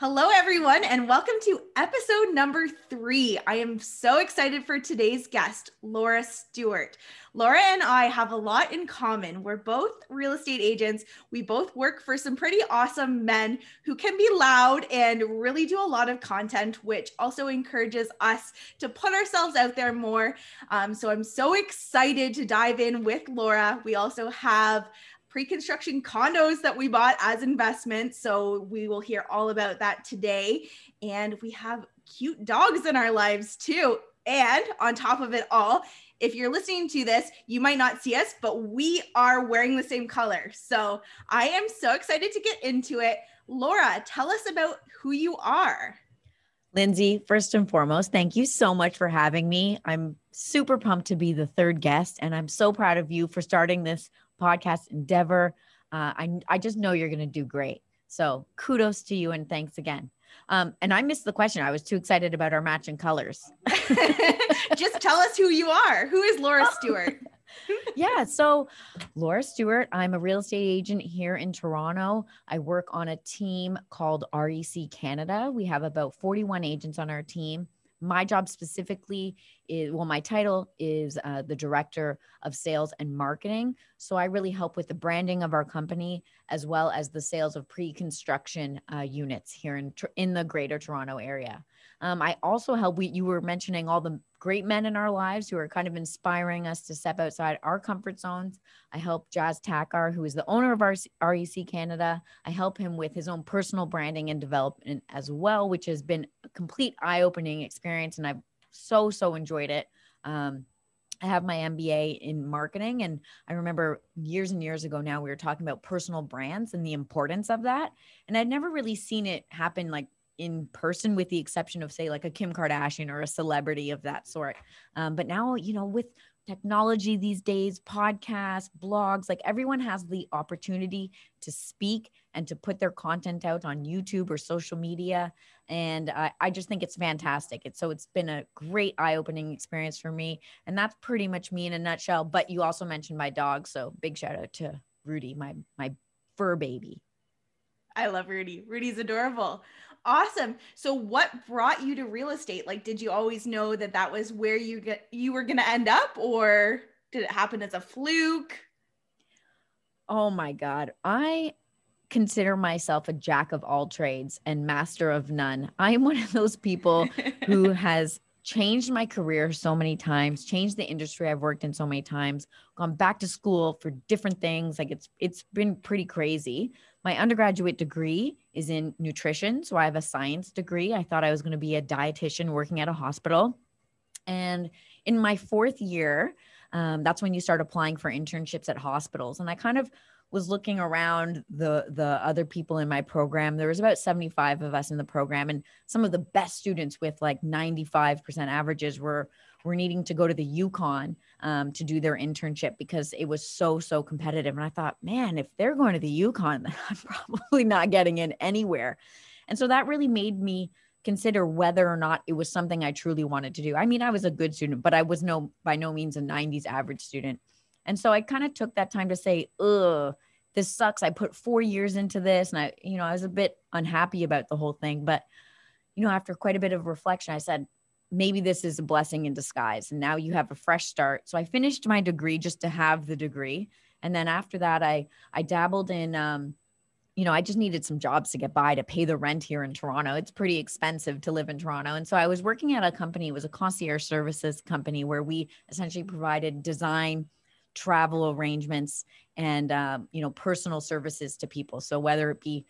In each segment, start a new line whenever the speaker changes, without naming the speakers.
Hello, everyone, and welcome to episode number three. I am so excited for today's guest, Laura Stewart. Laura and I have a lot in common. We're both real estate agents. We both work for some pretty awesome men who can be loud and really do a lot of content, which also encourages us to put ourselves out there more. Um, so I'm so excited to dive in with Laura. We also have pre-construction condos that we bought as investments. So we will hear all about that today. And we have cute dogs in our lives too. And on top of it all, if you're listening to this, you might not see us, but we are wearing the same color. So I am so excited to get into it. Laura, tell us about who you are.
Lindsay, first and foremost, thank you so much for having me. I'm super pumped to be the third guest, and I'm so proud of you for starting this podcast endeavor. Uh, I, I just know you're going to do great. So kudos to you and thanks again. Um, and I missed the question. I was too excited about our matching colors.
just tell us who you are. Who is Laura Stewart?
yeah. So, Laura Stewart, I'm a real estate agent here in Toronto. I work on a team called REC Canada. We have about 41 agents on our team my job specifically is well my title is uh, the director of sales and marketing. So i really help with the branding of our company as well as the sales of pre-construction uh, units here in in the greater toronto area um, I also help. We you were mentioning all the great men in our lives who are kind of inspiring us to step outside our comfort zones. I help Jazz Takhar, who is the owner of REC Canada. I help him with his own personal branding and development as well, which has been a complete eye-opening experience, and I've so so enjoyed it. Um, I have my MBA in marketing. And I remember years and years ago now, we were talking about personal brands and the importance of that. And I'd never really seen it happen like in person with the exception of say like a kim kardashian or a celebrity of that sort. Um, but now you know with technology these days podcasts blogs like everyone has the opportunity to speak and to put their content out on youtube or social media. And I, I just think it's fantastic. It's so it's been a great eye-opening experience for me. And that's pretty much me in a nutshell. But you also mentioned my dog. So big shout out to rudy my my fur baby
I love Rudy. Rudy's adorable. Awesome. So what brought you to real estate? Like did you always know that that was where you get you were going to end up or did it happen as a fluke?
Oh my god. I consider myself a jack of all trades and master of none. I am one of those people who has changed my career so many times, changed the industry I've worked in so many times, gone back to school for different things. Like it's it's been pretty crazy. My undergraduate degree is in nutrition. So I have a science degree. I thought I was going to be a dietitian working at a hospital. And in my fourth year, um, that's when you start applying for internships at hospitals. And I kind of was looking around the the other people in my program there was about 75 of us in the program and some of the best students with like 95% averages were were needing to go to the yukon um, to do their internship because it was so so competitive and i thought man if they're going to the yukon i'm probably not getting in anywhere. And so that really made me consider whether or not it was something i truly wanted to do. I mean i was a good student but i was no by no means a 90s average student and so i kind of took that time to say ugh this sucks. I put four years into this and i you know i was a bit unhappy about the whole thing. But you know after quite a bit of reflection i said maybe this is a blessing in disguise and now you have a fresh start. So i finished my degree just to have the degree. And then after that i i dabbled in um you know i just needed some jobs to get by to pay the rent here in toronto. It's pretty expensive to live in toronto. And so i was working at a company it was a concierge services company where we essentially provided design travel arrangements and um, you know personal services to people so whether it be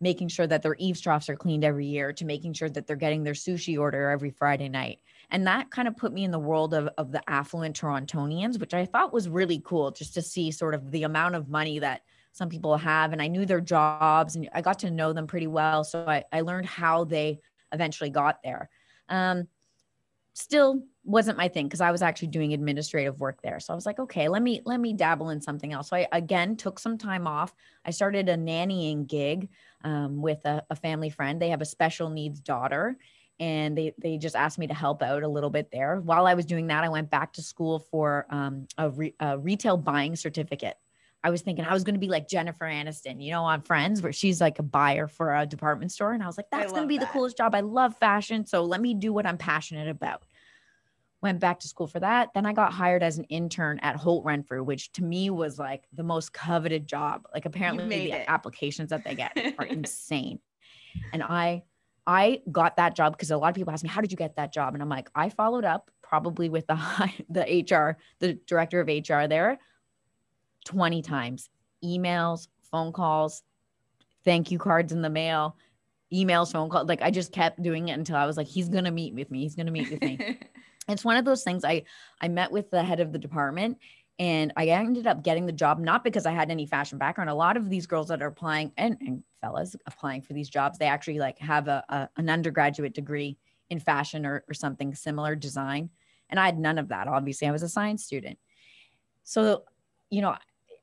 making sure that their eaves troughs are cleaned every year to making sure that they're getting their sushi order every Friday night. And that kind of put me in the world of, of the affluent Torontonians, which I thought was really cool just to see sort of the amount of money that some people have. And I knew their jobs and I got to know them pretty well. So I, I learned how they eventually got there. Um, still wasn't my thing because I was actually doing administrative work there. So I was like, okay, let me let me dabble in something else. So I again took some time off. I started a nannying gig um, with a, a family friend. They have a special needs daughter, and they they just asked me to help out a little bit there. While I was doing that, I went back to school for um, a, re, a retail buying certificate. I was thinking I was going to be like Jennifer Aniston, you know, on Friends, where she's like a buyer for a department store. And I was like, that's going to be that. the coolest job. I love fashion. So let me do what I'm passionate about. Went back to school for that. Then I got hired as an intern at Holt Renfrew, which to me was like the most coveted job. Like apparently the it. applications that they get are insane. And I, I got that job because a lot of people ask me, how did you get that job? And I'm like, I followed up probably with the high, the HR, the director of HR there 20 times emails, phone calls, thank you cards in the mail, emails, phone calls. Like I just kept doing it until I was like, he's to meet with me. He's to meet with me. it's one of those things I, I met with the head of the department and I ended up getting the job, not because I had any fashion background. A lot of these girls that are applying and, and fellas applying for these jobs, they actually like have a, a an undergraduate degree in fashion or, or something similar design. And I had none of that. Obviously I was a science student. So, you know,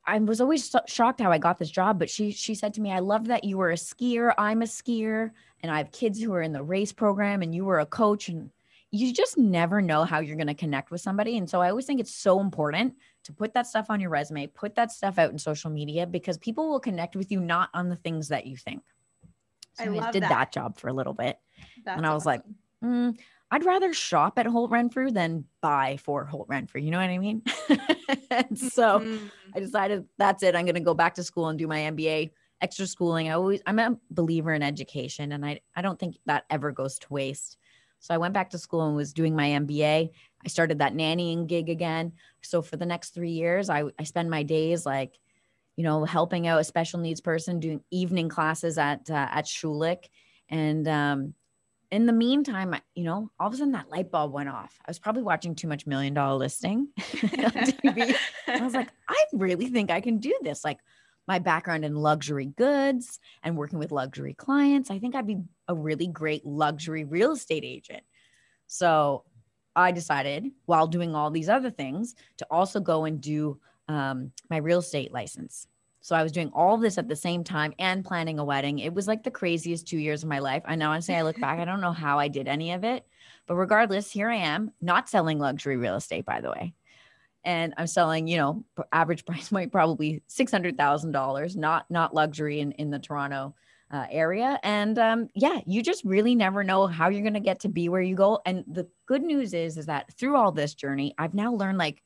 I was always so shocked how I got this job, but she she said to me, "I love that you were a skier. I'm a skier, and I have kids who are in the race program, and you were a coach, and you just never know how you're going to connect with somebody. And so I always think it's so important to put that stuff on your resume, put that stuff out in social media because people will connect with you not on the things that you think. So I, I did that. that. job for a little bit, That's and I was awesome. like, mm, I'd rather shop at Holt Renfrew than buy for Holt Renfrew. You know what I mean? so mm-hmm. I decided that's it. I'm going to go back to school and do my MBA extra schooling. I always, I'm a believer in education and I, I don't think that ever goes to waste. So I went back to school and was doing my MBA. I started that nannying gig again. So for the next three years, I, I spend my days like, you know, helping out a special needs person, doing evening classes at uh, at Schulich, and um, in the meantime, you know, all of a sudden that light bulb went off. I was probably watching too much million dollar listing I was like, I really think I can do this. Like my background in luxury goods and working with luxury clients, I think I'd be a really great luxury real estate agent. So I decided while doing all these other things to also go and do um, my real estate license. So I was doing all this at the same time and planning a wedding. It was like the craziest two years of my life. I know honestly, I look back, I don't know how I did any of it. But regardless, here I am, not selling luxury real estate, by the way. And I'm selling, you know, average price point probably six hundred thousand dollars, not not luxury in in the Toronto uh, area. And um, yeah, you just really never know how you're to get to be where you go. And the good news is, is that through all this journey, I've now learned like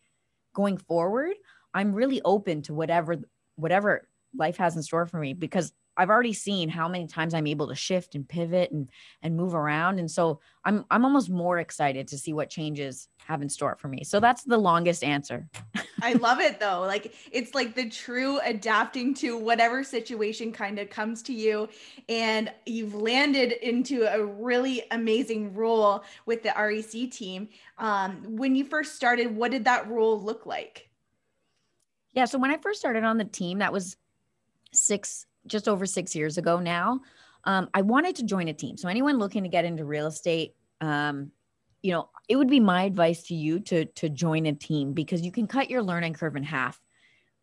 going forward, I'm really open to whatever whatever life has in store for me because I've already seen how many times I'm able to shift and pivot and and move around and so I'm I'm almost more excited to see what changes have in store for me. So that's the longest answer.
I love it though. Like it's like the true adapting to whatever situation kind of comes to you and you've landed into a really amazing role with the REC team. Um, when you first started, what did that role look like?
Yeah. So when I first started on the team, that was six, just over six years ago now. Um, I wanted to join a team. So anyone looking to get into real estate, um, you know, it would be my advice to you to to join a team because you can cut your learning curve in half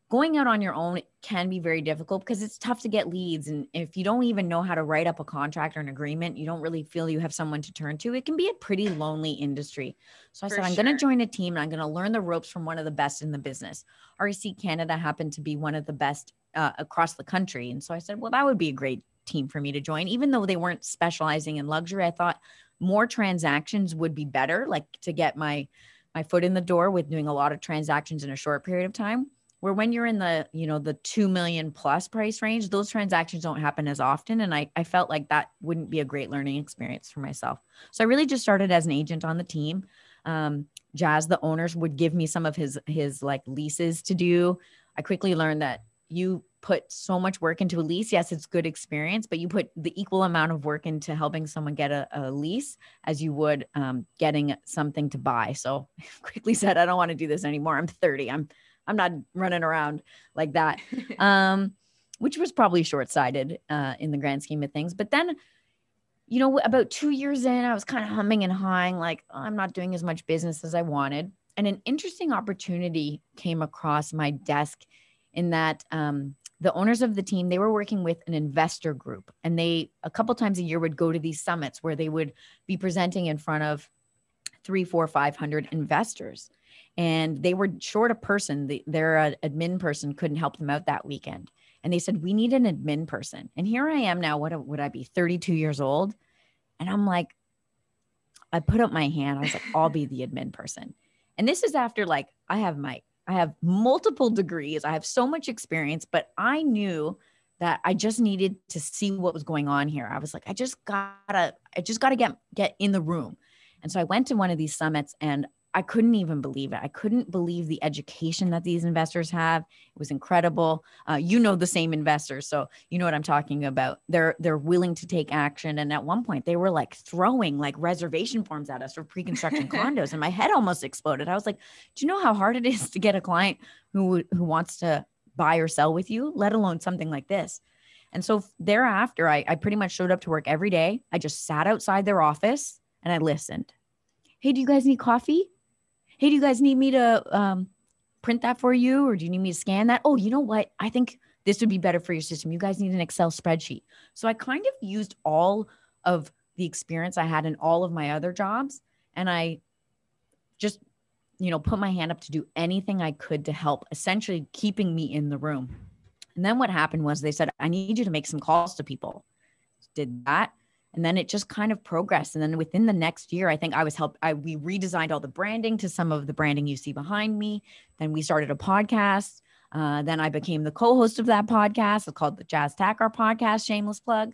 going out on your own can be very difficult because it's tough to get leads. And if you don't even know how to write up a contract or an agreement, you don't really feel you have someone to turn to. It can be a pretty lonely industry. So I For said, I'm going to join a team and I'm going to learn the ropes from one of the best in the business. REC Canada happened to be one of the best uh, across the country. And so I said, well, that would be a great team for me to join. Even though they weren't specializing in luxury, I thought more transactions would be better, like to get my my foot in the door with doing a lot of transactions in a short period of time where when you're in the you know the 2 million plus price range those transactions don't happen as often and I, I felt like that wouldn't be a great learning experience for myself. So i really just started as an agent on the team. Um, jazz the owners would give me some of his his like leases to do. I quickly learned that you put so much work into a lease. Yes it's good experience but you put the equal amount of work into helping someone get a, a lease as you would um, getting something to buy. So quickly said i don't want to do this anymore. I'm 30 i'm I'm not running around like that. um, which was probably short sighted uh, in the grand scheme of things. But then, you know, about two years in, I was kind of humming and hawing, like, oh, I'm not doing as much business as I wanted. And an interesting opportunity came across my desk in that um, the owners of the team they were working with an investor group and they a couple times a year would go to these summits where they would be presenting in front of three, four, five hundred investors, and they were short a person. The, their uh, admin person couldn't help them out that weekend, and they said we need an admin person. And here I am now. What would I be? Thirty-two years old, and I'm like, I put up my hand. I was like, I'll be the admin person. And this is after like I have my I have multiple degrees. I have so much experience, but I knew that I just needed to see what was going on here. I was like, I just gotta, I just gotta get get in the room. And so I went to one of these summits and I couldn't even believe it. I couldn't believe the education that these investors have. It was incredible. Uh, you know the same investors, so you know what I'm talking about. They're they're willing to take action, and at one point they were like throwing like reservation forms at us for pre-construction condos, and my head almost exploded. I was like, "Do you know how hard it is to get a client who who wants to buy or sell with you, let alone something like this?" And so thereafter, I, I pretty much showed up to work every day. I just sat outside their office and I listened. Hey, do you guys need coffee? Hey, do you guys need me to um, print that for you or do you need me to scan that? Oh, you know what? I think this would be better for your system. You guys need an Excel spreadsheet. So I kind of used all of the experience I had in all of my other jobs and I just you know put my hand up to do anything I could to help essentially keeping me in the room. And then what happened was they said I need you to make some calls to people. Did that and then it just kind of progressed. And then within the next year i think i was helped i we redesigned all the branding to some of the branding you see behind me. Then we started a podcast. Uh, then i became the co-host of that podcast. It's called the jazz Takhar podcast shameless plug.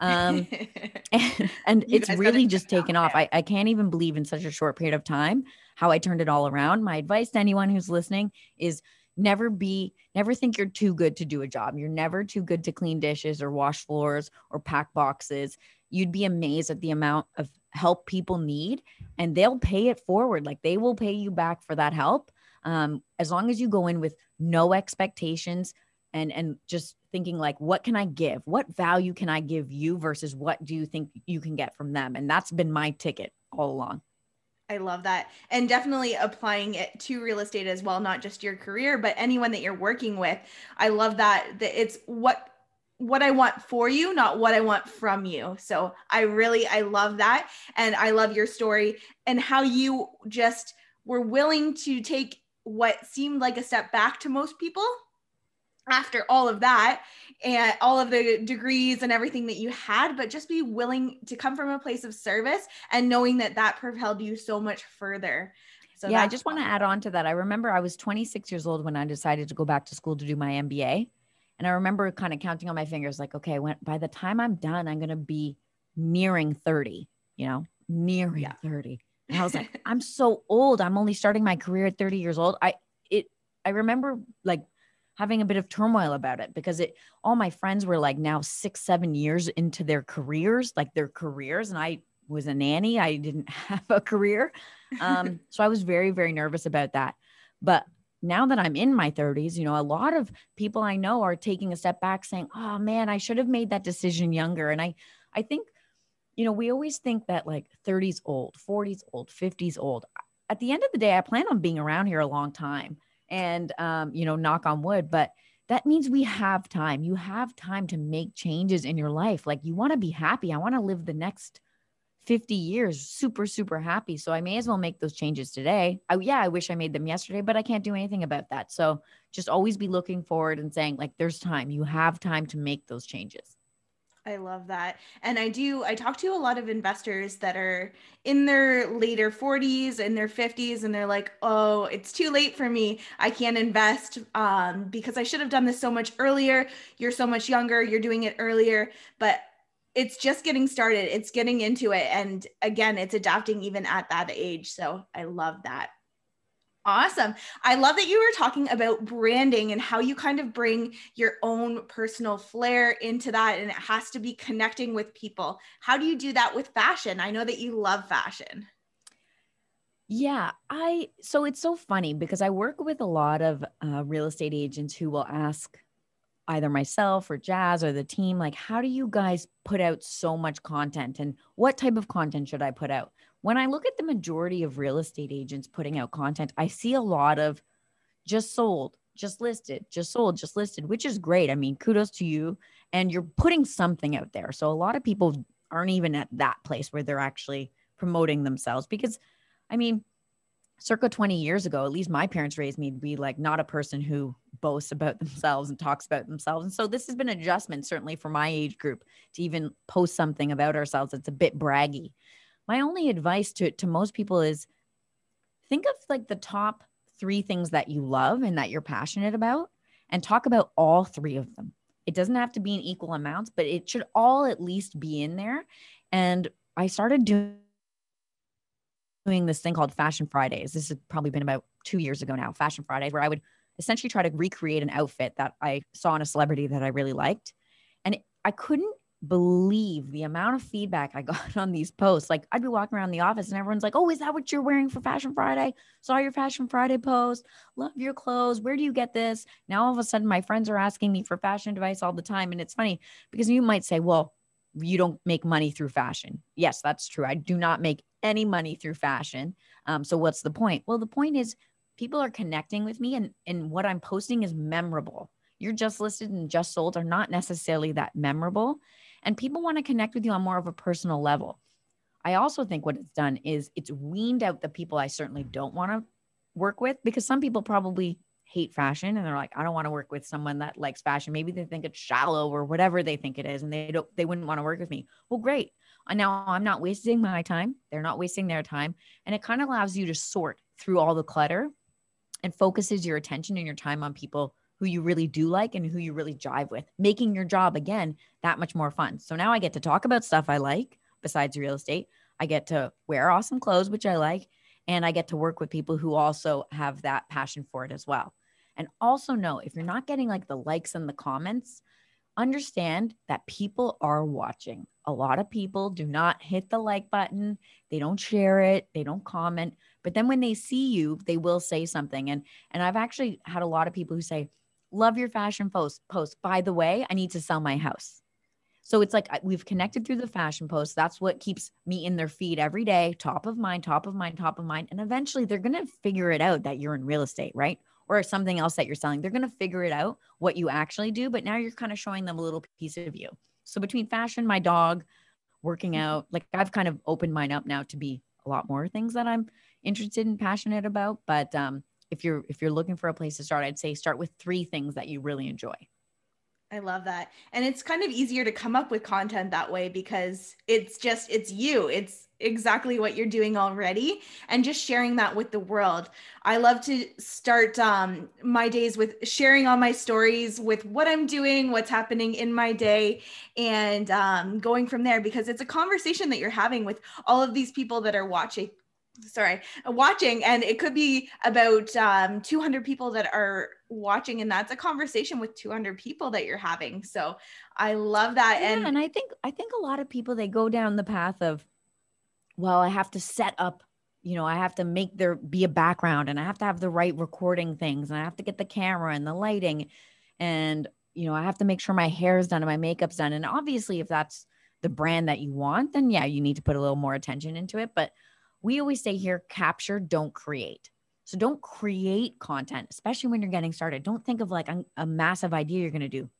Um, and, and it's really just taken off. I, I can't even believe in such a short period of time how i turned it all around. My advice to anyone who's listening is never be never think you're too good to do a job. You're never too good to clean dishes or wash floors or pack boxes you'd be amazed at the amount of help people need and they'll pay it forward like they will pay you back for that help um, as long as you go in with no expectations and and just thinking like what can i give what value can i give you versus what do you think you can get from them and that's been my ticket all along
I love that. And definitely applying it to real estate as well, not just your career, but anyone that you're working with. I love that that it's what what I want for you, not what I want from you. So I really I love that. And I love your story and how you just were willing to take what seemed like a step back to most people after all of that and all of the degrees and everything that you had but just be willing to come from a place of service and knowing that that propelled you so much further.
So yeah i just want to add on to that. I remember i was 26 years old when i decided to go back to school to do my mba and I remember kind of counting on my fingers, like, okay, when by the time I'm done, I'm gonna be nearing 30, you know, nearing yeah. 30. And I was like, I'm so old. I'm only starting my career at 30 years old. I it I remember like having a bit of turmoil about it because it all my friends were like now six, seven years into their careers, like their careers. And I was a nanny. I didn't have a career. Um, so I was very, very nervous about that. But now that I'm in my 30s, you know, a lot of people I know are taking a step back saying, "Oh man, I should have made that decision younger." And I I think you know, we always think that like 30s old, 40s old, 50s old. At the end of the day, I plan on being around here a long time and um, you know, knock on wood, but that means we have time. You have time to make changes in your life. Like you want to be happy. I want to live the next 50 years super super happy so i may as well make those changes today I, yeah i wish i made them yesterday but i can't do anything about that so just always be looking forward and saying like there's time you have time to make those changes
I love that. And I do, I talk to a lot of investors that are in their later 40s and their 50s, and they're like, oh, it's too late for me. I can't invest um, because I should have done this so much earlier. You're so much younger, you're doing it earlier. But it's just getting started. It's getting into it. And again, it's adapting even at that age. So I love that. Awesome. I love that you were talking about branding and how you kind of bring your own personal flair into that. And it has to be connecting with people. How do you do that with fashion? I know that you love fashion.
Yeah, I so it's so funny because I work with a lot of uh, real estate agents who will ask either myself or Jazz or the team, like, how do you guys put out so much content and what type of content should I put out? When I look at the majority of real estate agents putting out content, I see a lot of just sold, just listed, just sold, just listed, which is great. I mean, kudos to you. And you're putting something out there. So a lot of people aren't even at that place where they're actually promoting themselves because I mean, circa 20 years ago, at least my parents raised me to be like not a person who boasts about themselves and talks about themselves. And so this has been an adjustment, certainly for my age group, to even post something about ourselves that's a bit braggy. My only advice to, to most people is think of like the top three things that you love and that you're passionate about and talk about all three of them. It doesn't have to be in equal amounts, but it should all at least be in there. And I started doing doing this thing called Fashion Fridays. This has probably been about two years ago now, Fashion Fridays, where I would essentially try to recreate an outfit that I saw in a celebrity that I really liked. And I couldn't believe the amount of feedback I got on these posts. Like I'd be walking around the office and everyone's like, Oh, is that what you're wearing for Fashion Friday? Saw your Fashion Friday post. Love your clothes. Where do you get this? Now all of a sudden my friends are asking me for fashion advice all the time. And it's funny because you might say, Well, you don't make money through fashion. Yes, that's true. I do not make any money through fashion. Um, so what's the point? Well, the point is people are connecting with me and, and what I'm posting is memorable. You're just listed and just sold are not necessarily that memorable. And people want to connect with you on more of a personal level. I also think what it's done is it's weaned out the people I certainly don't want to work with because some people probably hate fashion and they're like i don't want to work with someone that likes fashion. Maybe they think it's shallow or whatever they think it is and they don't they wouldn't want to work with me. Well great. And now i'm not wasting my time. They're not wasting their time. And it kind of allows you to sort through all the clutter and focuses your attention and your time on people who you really do like and who you really jive with making your job again that much more fun. So now i get to talk about stuff i like besides real estate. I get to wear awesome clothes which i like and I get to work with people who also have that passion for it as well. And also know if you're not getting like the likes and the comments, understand that people are watching. A lot of people do not hit the like button, they don't share it, they don't comment, but then when they see you, they will say something. And and I've actually had a lot of people who say, "Love your fashion post. Post. By the way, I need to sell my house." So it's like we've connected through the fashion post. That's what keeps me in their feed every day, top of mind, top of mind, top of mind. And eventually they're going to figure it out that you're in real estate, right? Or something else that you're selling. They're going to figure it out what you actually do, but now you're kind of showing them a little piece of you. So between fashion, my dog, working mm-hmm. out, like I've kind of opened mine up now to be a lot more things that I'm interested and passionate about. But um, if you're if you're looking for a place to start, I'd say start with three things that you really enjoy.
I love that. And it's kind of easier to come up with content that way because it's just it's you. It's exactly what you're doing already and just sharing that with the world. I love to start um, my days with sharing all my stories with what I'm doing, what's happening in my day, and um, going from there because it's a conversation that you're having with all of these people that are watching sorry watching and it could be about um, 200 people that are watching and that's a conversation with 200 people that you're having so i love that
yeah,
and
and i think i think a lot of people they go down the path of well, I have to set up, you know, I have to make there be a background and I have to have the right recording things and I have to get the camera and the lighting and, you know, I have to make sure my hair is done and my makeup's done. And obviously, if that's the brand that you want, then yeah, you need to put a little more attention into it. But we always say here capture, don't create. So don't create content, especially when you're getting started. Don't think of like a, a massive idea you're going to do.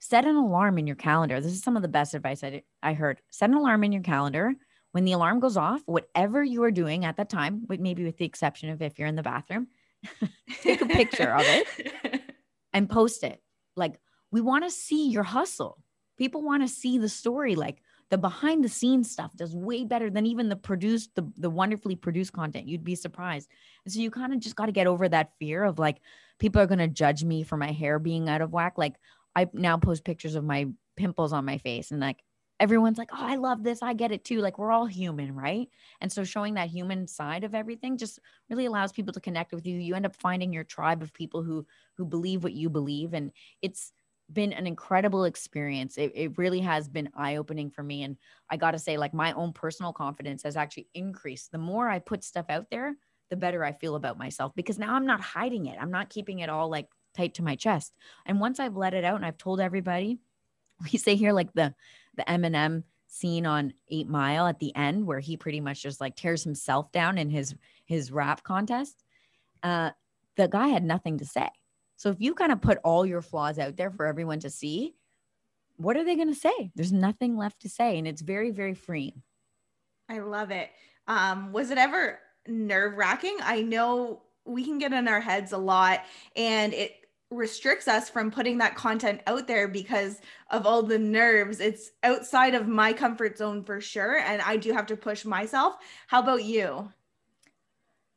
Set an alarm in your calendar. This is some of the best advice I, I heard. Set an alarm in your calendar when the alarm goes off, whatever you are doing at that time, maybe with the exception of if you're in the bathroom, take a picture of it and post it. Like, we want to see your hustle. People want to see the story. Like, the behind the scenes stuff does way better than even the produced, the, the wonderfully produced content. You'd be surprised. And so you kind of just got to get over that fear of like, people are going to judge me for my hair being out of whack. Like, I now post pictures of my pimples on my face and like everyone's like, oh, I love this. I get it too. Like we're all human, right? And so showing that human side of everything just really allows people to connect with you. You end up finding your tribe of people who who believe what you believe. And it's been an incredible experience. It, it really has been eye opening for me. And I got to say, like, my own personal confidence has actually increased. The more I put stuff out there, the better I feel about myself because now I'm not hiding it. I'm not keeping it all like tight to my chest. And once I've let it out and I've told everybody, we say here, like, the the Eminem scene on Eight Mile at the end, where he pretty much just like tears himself down in his his rap contest. Uh, the guy had nothing to say. So if you kind of put all your flaws out there for everyone to see, what are they going to say? There's nothing left to say, and it's very very freeing.
I love it. Um, was it ever nerve wracking. I know we can get in our heads a lot and it restricts us from putting that content out there because of all the nerves. It's outside of my comfort zone for sure. And I do have to push myself. How about you?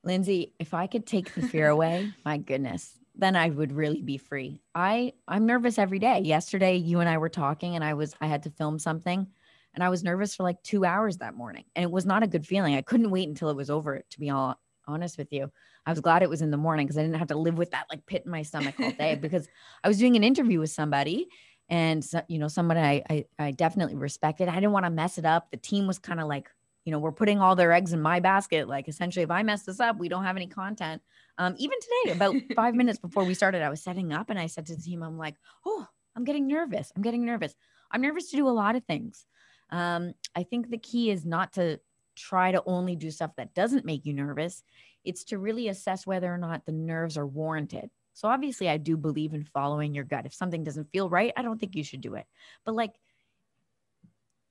Lindsay, if I could take the fear away, my goodness, then I would really be free. I I'm nervous every day. Yesterday you and I were talking and I was I had to film something and I was nervous for like 2 hours that morning and it was not a good feeling. I couldn't wait until it was over to be all honest with you. I was glad it was in the morning because I didn't have to live with that like pit in my stomach all day because I was doing an interview with somebody and so, you know somebody I, I I definitely respected. I didn't want to mess it up. The team was kind of like, you know, we're putting all their eggs in my basket. Like essentially, if I mess this up, we don't have any content. Um, even today, about five minutes before we started, I was setting up and I said to the team, I'm like, oh, I'm getting nervous. I'm getting nervous. I'm nervous to do a lot of things. Um, I think the key is not to try to only do stuff that doesn't make you nervous. It's to really assess whether or not the nerves are warranted. So obviously, I do believe in following your gut. If something doesn't feel right, I don't think you should do it. But like,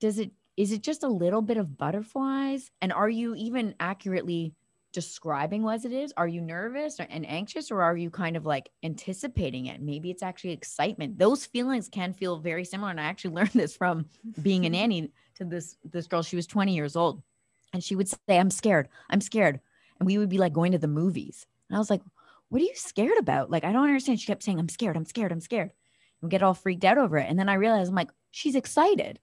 does it is it just a little bit of butterflies? And are you even accurately describing what it is? Are you nervous and anxious, or are you kind of like anticipating it? Maybe it's actually excitement. Those feelings can feel very similar. And I actually learned this from being a nanny to this this girl. She was 20 years old, and she would say, "I'm scared. I'm scared," and we would be like going to the movies. And I was like, "What are you scared about?" Like I don't understand. She kept saying, "I'm scared. I'm scared. I'm scared." And get all freaked out over it. And then I realized I'm like, she's excited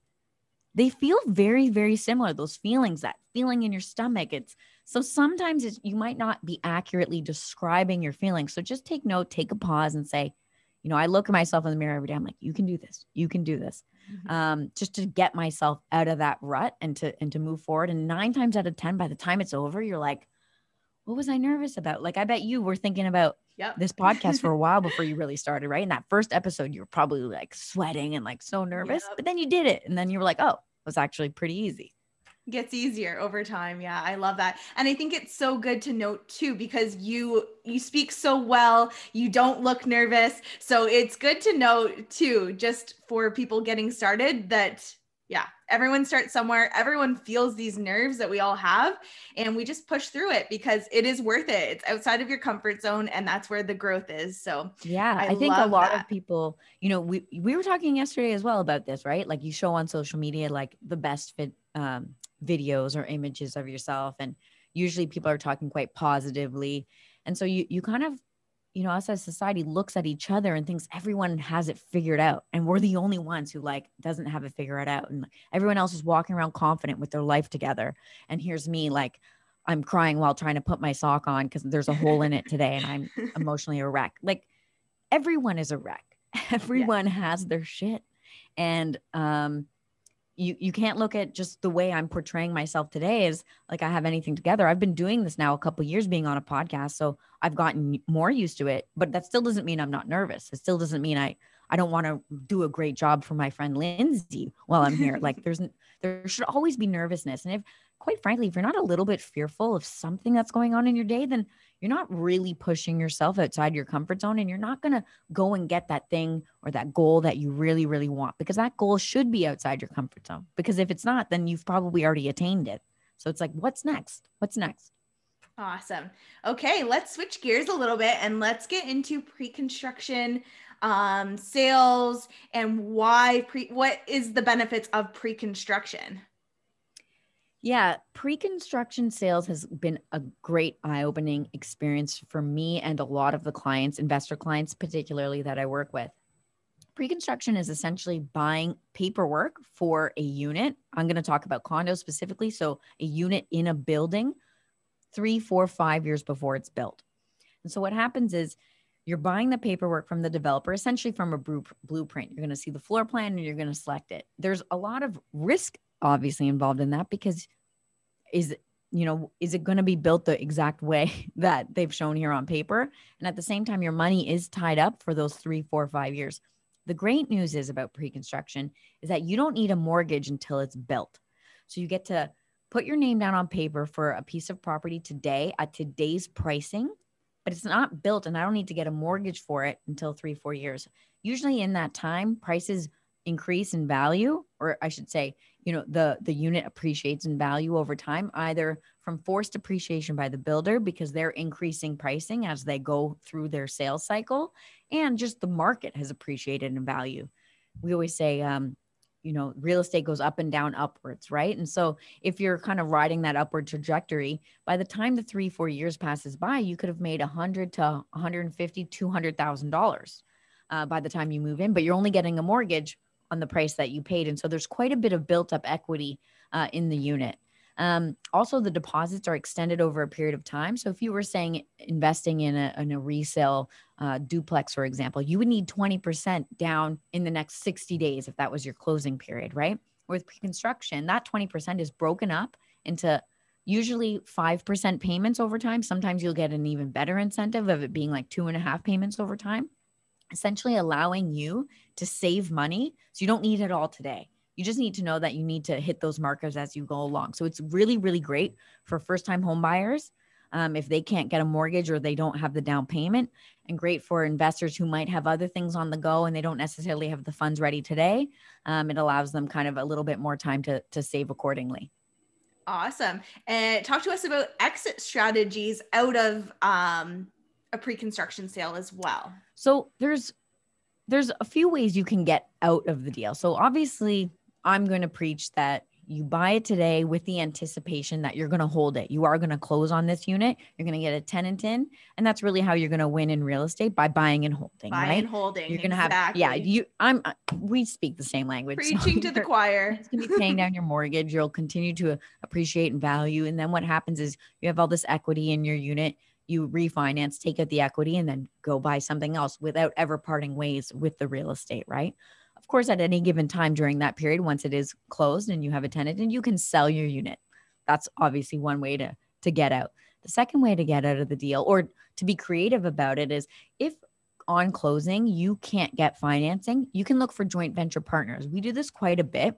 they feel very very similar those feelings that feeling in your stomach it's so sometimes it's, you might not be accurately describing your feelings so just take note take a pause and say you know i look at myself in the mirror every day i'm like you can do this you can do this mm-hmm. um, just to get myself out of that rut and to and to move forward and nine times out of ten by the time it's over you're like what was i nervous about like i bet you were thinking about yep. this podcast for a while before you really started, right? In that first episode, you were probably like sweating and like so nervous, yep. but then you did it. And then you were like, oh, it was actually pretty easy
gets easier over time yeah i love that and i think it's so good to note too because you you speak so well you don't look nervous so it's good to note too just for people getting started that yeah, everyone starts somewhere. Everyone feels these nerves that we all have, and we just push through it because it is worth it. It's outside of your comfort zone, and that's where the growth is. So,
yeah, I, I think a lot that. of people, you know, we we were talking yesterday as well about this, right? Like you show on social media like the best fit um, videos or images of yourself, and usually people are talking quite positively, and so you you kind of you know, us as society looks at each other and thinks everyone has it figured out. And we're the only ones who like doesn't have it figured out. And everyone else is walking around confident with their life together. And here's me like I'm crying while trying to put my sock on because there's a hole in it today and I'm emotionally a wreck. Like everyone is a wreck. Everyone yeah. has their shit. And um you you can't look at just the way I'm portraying myself today as like I have anything together. I've been doing this now a couple years being on a podcast, so I've gotten more used to it, but that still doesn't mean I'm not nervous. It still doesn't mean I I don't want to do a great job for my friend Lindsay while I'm here. like there's there should always be nervousness. And if quite frankly, if you're not a little bit fearful of something that's going on in your day, then you're not really pushing yourself outside your comfort zone and you're not going to go and get that thing or that goal that you really really want because that goal should be outside your comfort zone because if it's not then you've probably already attained it. So it's like what's next? What's next?
Awesome. Okay let's switch gears a little bit and let's get into pre-construction um, sales and why pre what is the benefits of pre-construction
yeah, pre construction sales has been a great eye opening experience for me and a lot of the clients, investor clients, particularly that I work with. Pre construction is essentially buying paperwork for a unit. I'm going to talk about condos specifically. So, a unit in a building three, four, five years before it's built. And so, what happens is you're buying the paperwork from the developer, essentially from a blueprint. You're going to see the floor plan and you're going to select it. There's a lot of risk obviously involved in that because is you know is it going to be built the exact way that they've shown here on paper? And at the same time your money is tied up for those three four five years. The great news is about pre-construction is that you don't need a mortgage until it's built. So you get to put your name down on paper for a piece of property today at today's pricing but it's not built and i don't need to get a mortgage for it until three four years. Usually in that time prices increase in value, or I should say, you know, the the unit appreciates in value over time, either from forced appreciation by the builder because they're increasing pricing as they go through their sales cycle, and just the market has appreciated in value. We always say, um, you know, real estate goes up and down upwards, right? And so if you're kind of riding that upward trajectory, by the time the three, four years passes by, you could have made a hundred to 150, $200,000 uh, by the time you move in, but you're only getting a mortgage on the price that you paid. And so there's quite a bit of built up equity uh, in the unit. Um, also, the deposits are extended over a period of time. So, if you were saying investing in a, in a resale uh, duplex, for example, you would need 20% down in the next 60 days if that was your closing period, right? With pre construction, that 20% is broken up into usually 5% payments over time. Sometimes you'll get an even better incentive of it being like two and a half payments over time, essentially allowing you to save money. So, you don't need it all today. You just need to know that you need to hit those markers as you go along. So it's really, really great for first time home buyers um, if they can't get a mortgage or they don't have the down payment, and great for investors who might have other things on the go and they don't necessarily have the funds ready today. Um, it allows them kind of a little bit more time to, to save accordingly.
Awesome. And talk to us about exit strategies out of um, a pre construction sale as well.
So there's there's a few ways you can get out of the deal. So obviously I'm going to preach that you buy it today with the anticipation that you're going to hold it. You are going to close on this unit. You're going to get a tenant in, and that's really how you're going to win in real estate by buying and holding.
Buying
right?
and holding.
You're going to exactly. have yeah. You I'm we speak the same language.
Preaching so to the choir.
It's going to be paying down your mortgage. You'll continue to appreciate and value, and then what happens is you have all this equity in your unit. You refinance, take out the equity, and then go buy something else without ever parting ways with the real estate. Right of course, at any given time during that period, once it is closed and you have a tenant and you can sell your unit. That's obviously one way to, to get out. The second way to get out of the deal or to be creative about it is if on closing you can't get financing, you can look for joint venture partners. We do this quite a bit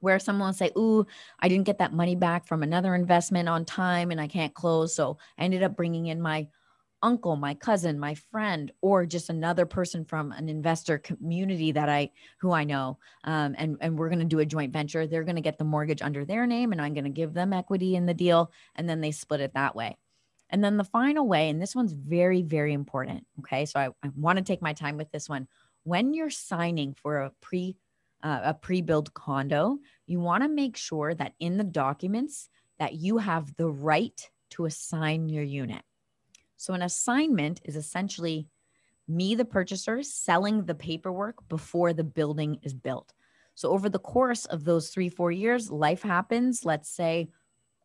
where someone will say, Ooh, I didn't get that money back from another investment on time and I can't close. So I ended up bringing in my uncle, my cousin, my friend, or just another person from an investor community that I who I know. Um, and and we're going to do a joint venture. They're going to get the mortgage under their name, and I'm going to give them equity in the deal, and then they split it that way. And then the final way, and this one's very very important. Okay, so I, I want to take my time with this one. When you're signing for a pre uh, a pre-built condo, you want to make sure that in the documents that you have the right to assign your unit. So, an assignment is essentially me, the purchaser, selling the paperwork before the building is built. So, over the course of those three, four years, life happens. Let's say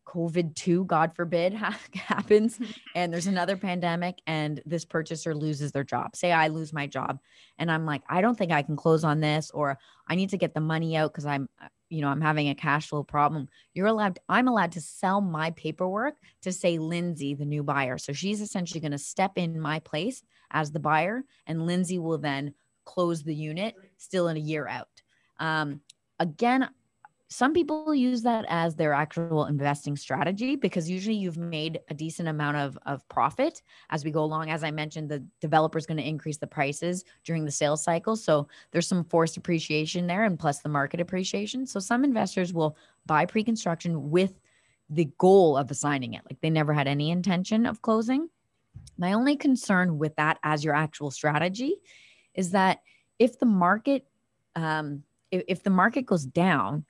COVID 2, God forbid, ha- happens, and there's another pandemic, and this purchaser loses their job. Say I lose my job, and I'm like, I don't think I can close on this, or I need to get the money out because I'm you know, I'm having a cash flow problem. You're allowed, I'm allowed to sell my paperwork to say Lindsay, the new buyer. So she's essentially going to step in my place as the buyer, and Lindsay will then close the unit still in a year out. Um, again, some people use that as their actual investing strategy because usually you've made a decent amount of, of profit as we go along. As I mentioned, the developer is going to increase the prices during the sales cycle. So there's some forced appreciation there and plus the market appreciation. So some investors will buy pre construction with the goal of assigning it, like they never had any intention of closing. My only concern with that as your actual strategy is that if the market, um, if, if the market goes down,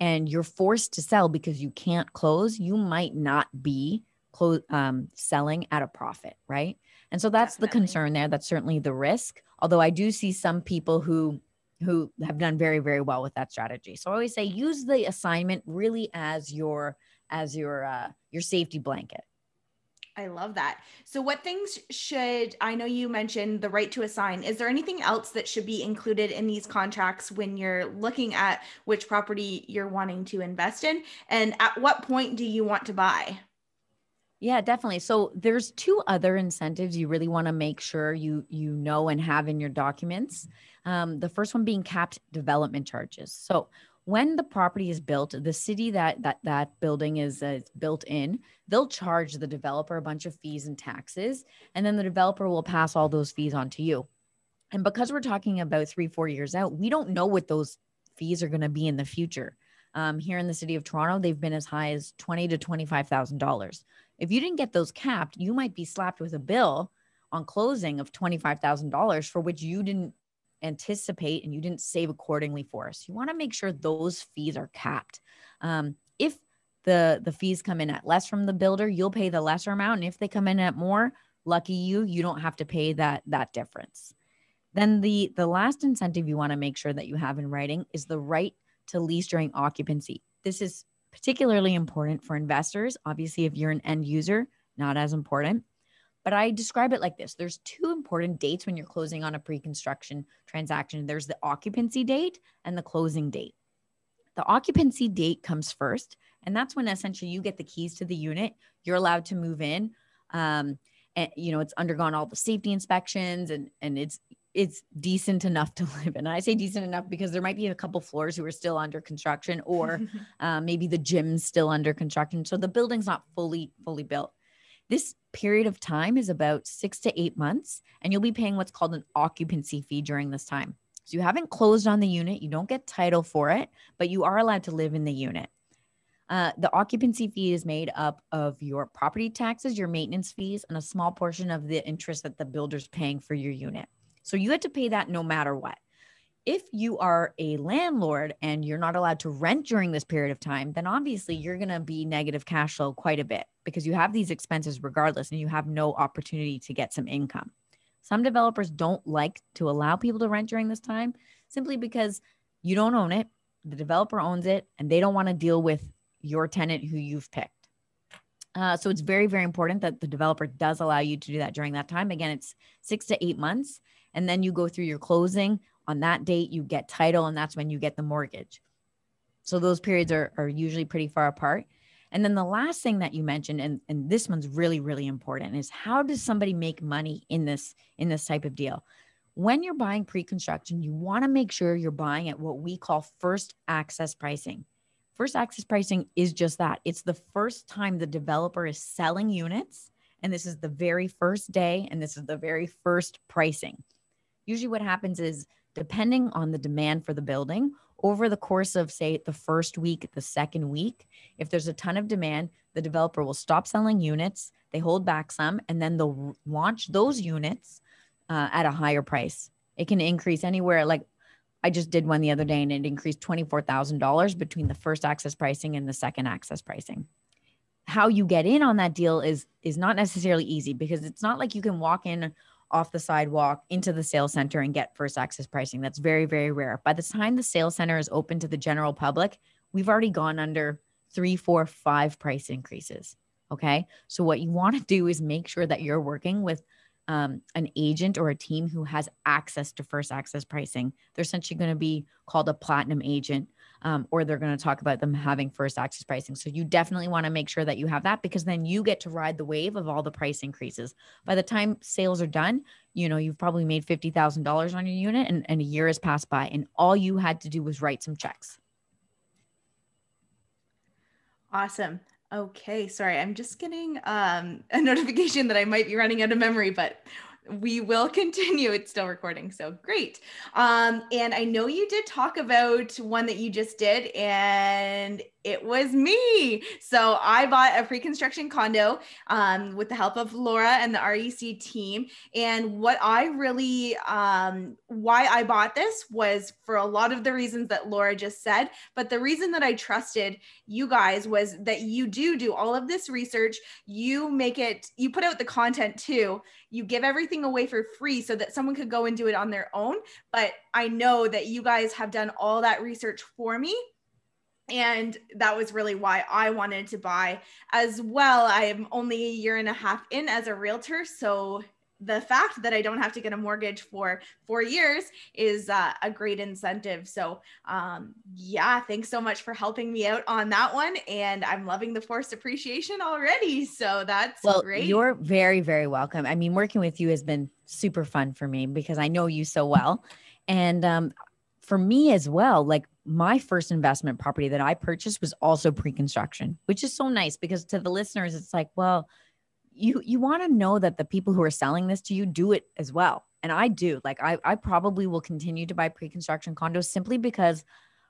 and you're forced to sell because you can't close, you might not be close, um, selling at a profit, right? And so that's Definitely. the concern there. That's certainly the risk. Although I do see some people who who have done very very well with that strategy. So I always say use the assignment really as your as your uh, your safety blanket.
I love that. So, what things should I know you mentioned the right to assign? Is there anything else that should be included in these contracts when you're looking at which property you're wanting to invest in? And at what point do you want to buy?
Yeah, definitely. So there's two other incentives you really want to make sure you you know and have in your documents. Um, the first one being capped development charges. So when the property is built, the city that that that building is uh, built in, they'll charge the developer a bunch of fees and taxes, and then the developer will pass all those fees on to you. And because we're talking about three, four years out, we don't know what those fees are going to be in the future. Um, here in the city of Toronto, they've been as high as twenty to twenty-five thousand dollars. If you didn't get those capped, you might be slapped with a bill on closing of twenty-five thousand dollars for which you didn't anticipate and you didn't save accordingly for us. You want to make sure those fees are capped. Um, if the the fees come in at less from the builder, you'll pay the lesser amount, and if they come in at more, lucky you, you don't have to pay that that difference. Then the the last incentive you want to make sure that you have in writing is the right to lease during occupancy. This is particularly important for investors. Obviously, if you're an end user, not as important. But I describe it like this there's two important dates when you're closing on a pre construction transaction there's the occupancy date and the closing date. The occupancy date comes first, and that's when essentially you get the keys to the unit. You're allowed to move in. Um, and you know it's undergone all the safety inspections and and it's it's decent enough to live in. And I say decent enough because there might be a couple floors who are still under construction, or uh, maybe the gym's still under construction. So the building's not fully fully built. This period of time is about six to eight months, and you'll be paying what's called an occupancy fee during this time. So you haven't closed on the unit, you don't get title for it, but you are allowed to live in the unit. Uh, the occupancy fee is made up of your property taxes, your maintenance fees, and a small portion of the interest that the builder's paying for your unit. So you had to pay that no matter what. If you are a landlord and you're not allowed to rent during this period of time, then obviously you're going to be negative cash flow quite a bit because you have these expenses regardless and you have no opportunity to get some income. Some developers don't like to allow people to rent during this time simply because you don't own it, the developer owns it, and they don't want to deal with your tenant who you've picked. Uh, so it's very, very important that the developer does allow you to do that during that time. Again, it's six to eight months and then you go through your closing on that date you get title and that's when you get the mortgage. So those periods are, are usually pretty far apart. And then the last thing that you mentioned and, and this one's really really important is how does somebody make money in this in this type of deal? When you're buying pre-construction you want to make sure you're buying at what we call first access pricing. First access pricing is just that. It's the first time the developer is selling units and this is the very first day and this is the very first pricing. Usually what happens is depending on the demand for the building over the course of say the first week the second week if there's a ton of demand the developer will stop selling units they hold back some and then they'll launch those units uh, at a higher price. It can increase anywhere like i just did one the other day and it increased $24000 between the first access pricing and the second access pricing. How you get in on that deal is is not necessarily easy because it's not like you can walk in off the sidewalk into the sales center and get first access pricing. That's very, very rare. By the time the sales center is open to the general public, we've already gone under three, four, five price increases. Okay. So, what you want to do is make sure that you're working with um, an agent or a team who has access to first access pricing. They're essentially going to be called a platinum agent um, or they're going to talk about them having first access pricing. So you definitely want to make sure that you have that because then you get to ride the wave of all the price increases. By the time sales are done, you know, you've probably made $50,000 on your unit and, and a year has passed by and all you had to do was write some checks.
Awesome. Okay, sorry, I'm just getting um, a notification that I might be running out of memory, but we will continue. It's still recording. So great. Um, and I know you did talk about one that you just did, and it was me. So I bought a pre-construction condo um, with the help of Laura and the REC team. And what I really, um, why I bought this was for a lot of the reasons that Laura just said. But the reason that I trusted you guys was that you do do all of this research. You make it, you put out the content too. You give everything away for free so that someone could go and do it on their own. But I know that you guys have done all that research for me and that was really why I wanted to buy as well. I am only a year and a half in as a realtor, so the fact that I don't have to get a mortgage for four years is uh, a great incentive. So, um, yeah, thanks so much for helping me out on that one. And I'm loving the forced appreciation already. So that's
well,
great.
You're very, very welcome. I mean, working with you has been super fun for me because I know you so well. And um, for me as well, like my first investment property that I purchased was also pre-construction, which is so nice because to the listeners, it's like, well, you you want to know that the people who are selling this to you do it as well. and I do. Like I I probably will continue to buy pre-construction condos simply because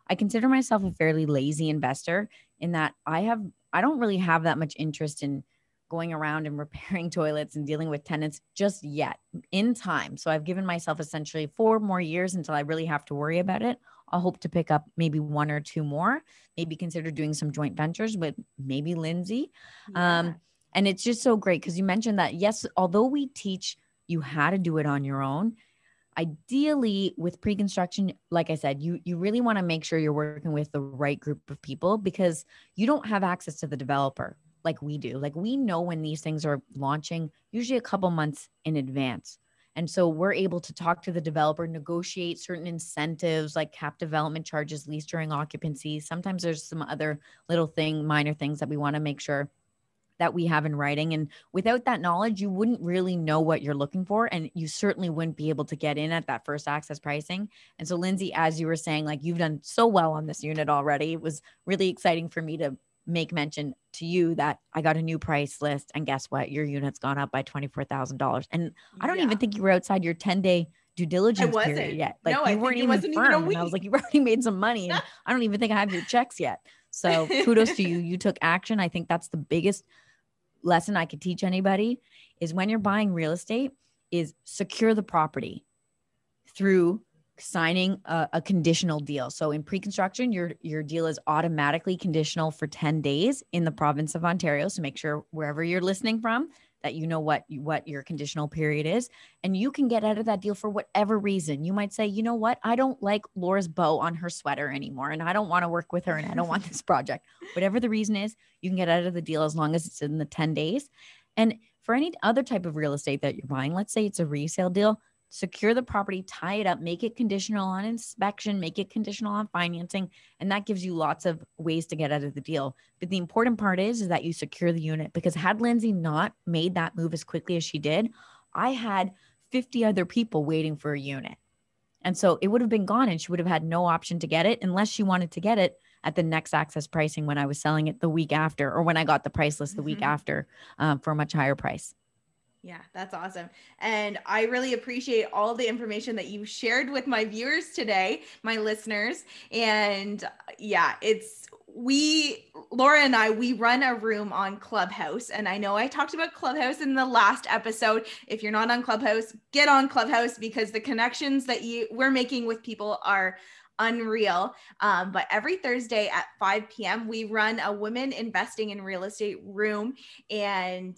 I consider myself a fairly lazy investor in that I have I don't really have that much interest in going around and repairing toilets and dealing with tenants just yet in time. So I've given myself essentially four more years until I really have to worry about it. I'll hope to pick up maybe one or two more, maybe consider doing some joint ventures with maybe Lindsay. Yeah. Um, and it's just so great because you mentioned that, yes, although we teach you how to do it on your own, ideally with pre-construction like i said you you really want to make sure you're working with the right group of people because you don't have access to the developer like we do like we know when these things are launching usually a couple months in advance and so we're able to talk to the developer, negotiate certain incentives like cap development charges, lease during occupancy. Sometimes there's some other little thing, minor things that we want to make sure that we have in writing. And without that knowledge, you wouldn't really know what you're looking for. And you certainly wouldn't be able to get in at that first access pricing. And so, Lindsay, as you were saying, like you've done so well on this unit already, it was really exciting for me to make mention to you that I got a new price list. And guess what? Your unit's gone up by $24,000. And I don't yeah. even think you were outside your 10 day due diligence period yet. Like no, you weren't even firm. Even I was like, you've already made some money. And I don't even think I have your checks yet. So kudos to you. You took action. I think that's the biggest lesson I could teach anybody is when you're buying real estate is secure the property through signing a, a, conditional deal. So in pre-construction, your your deal is automatically conditional for 10 days in the province of Ontario. So make sure wherever you're listening from that you know what what your conditional period is and you can get out of that deal for whatever reason. You might say, "You know what? I don't like Laura's bow on her sweater anymore and I don't want to work with her and I don't want this project." Whatever the reason is, you can get out of the deal as long as it's in the 10 days. And for any other type of real estate that you're buying, let's say it's a resale deal, secure the property, tie it up, make it conditional on inspection, make it conditional on financing, and that gives you lots of ways to get out of the deal. But the important part is, is that you secure the unit because had Lindsay not made that move as quickly as she did, I had 50 other people waiting for a unit. And so it would have been gone and she would have had no option to get it unless she wanted to get it at the next access pricing when I was selling it the week after or when I got the price list the mm-hmm. week after um, for a much higher price.
Yeah, that's awesome. And I really appreciate all the information that you shared with my viewers today, my listeners. And yeah, it's we, Laura and I, we run a room on Clubhouse. And I know I talked about Clubhouse in the last episode. If you're not on Clubhouse, get on Clubhouse because the connections that you we're making with people are unreal. Um, but every Thursday at 5 p.m., we run a women investing in real estate room. And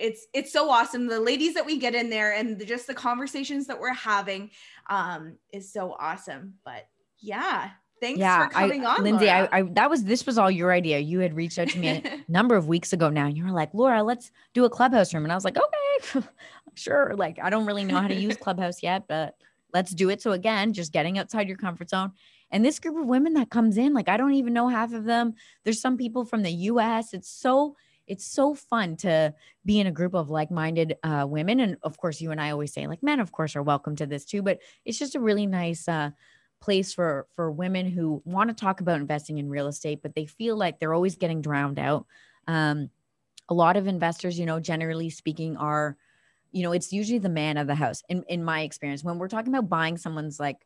it's it's so awesome. The ladies that we get in there and the, just the conversations that we're having um is so awesome. But yeah thanks yeah, for coming
I,
on
lindsay I, I, that was this was all your idea. You had reached out to me a number of weeks ago now and you were like laura let's do a clubhouse room. And i was like okay sure. Like i don't really know how to use clubhouse yet but let's do it. So again just getting outside your comfort zone. And this group of women that comes in like i don't even know half of them. There's some people from the us it's so it's so fun to be in a group of like-minded uh, women. And of course you and i always say like men of course are welcome to this too but it's just a really nice uh, place for for women who want to talk about investing in real estate but they feel like they're always getting drowned out. Um, a lot of investors you know generally speaking are you know it's usually the man of the house. In in my experience when we're talking about buying someone's like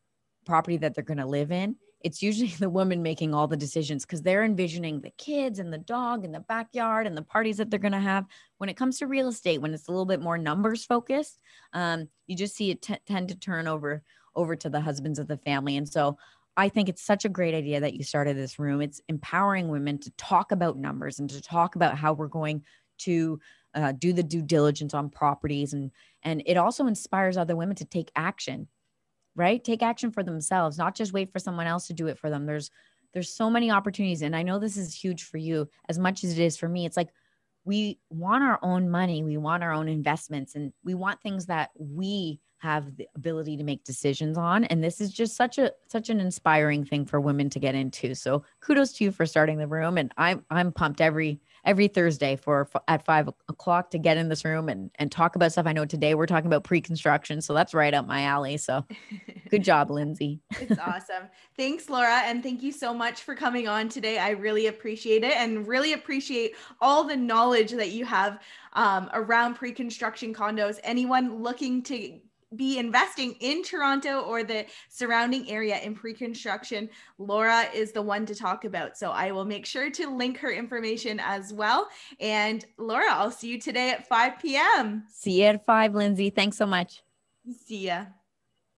property that they're going to live in it's usually the woman making all the decisions because they're envisioning the kids and the dog and the backyard and the parties that they're going to have. When it comes to real estate, when it's a little bit more numbers focused, um, you just see it t- tend to turn over over to the husbands of the family. And so I think it's such a great idea that you started this room. It's empowering women to talk about numbers and to talk about how we're going to uh, do the due diligence on properties and and it also inspires other women to take action right? Take action for themselves not just wait for someone else to do it for them. There's there's so many opportunities and i know this is huge for you as much as it is for me. It's like we want our own money we want our own investments and we want things that we have the ability to make decisions on and this is just such a such an inspiring thing for women to get into. So kudos to you for starting the room and i'm i'm pumped every every Thursday for at five o'clock to get in this room and and talk about stuff. I know today we're talking about pre-construction, so that's right up my alley. So good job, Lindsay.
it's awesome. Thanks, Laura, and thank you so much for coming on today. I really appreciate it and really appreciate all the knowledge that you have um, around pre-construction condos. Anyone looking to be investing in Toronto or the surrounding area in pre construction, Laura is the one to talk about. So I will make sure to link her information as well. And Laura, I'll see you today at 5 p.m.
See you at 5, Lindsay. Thanks so much.
See ya.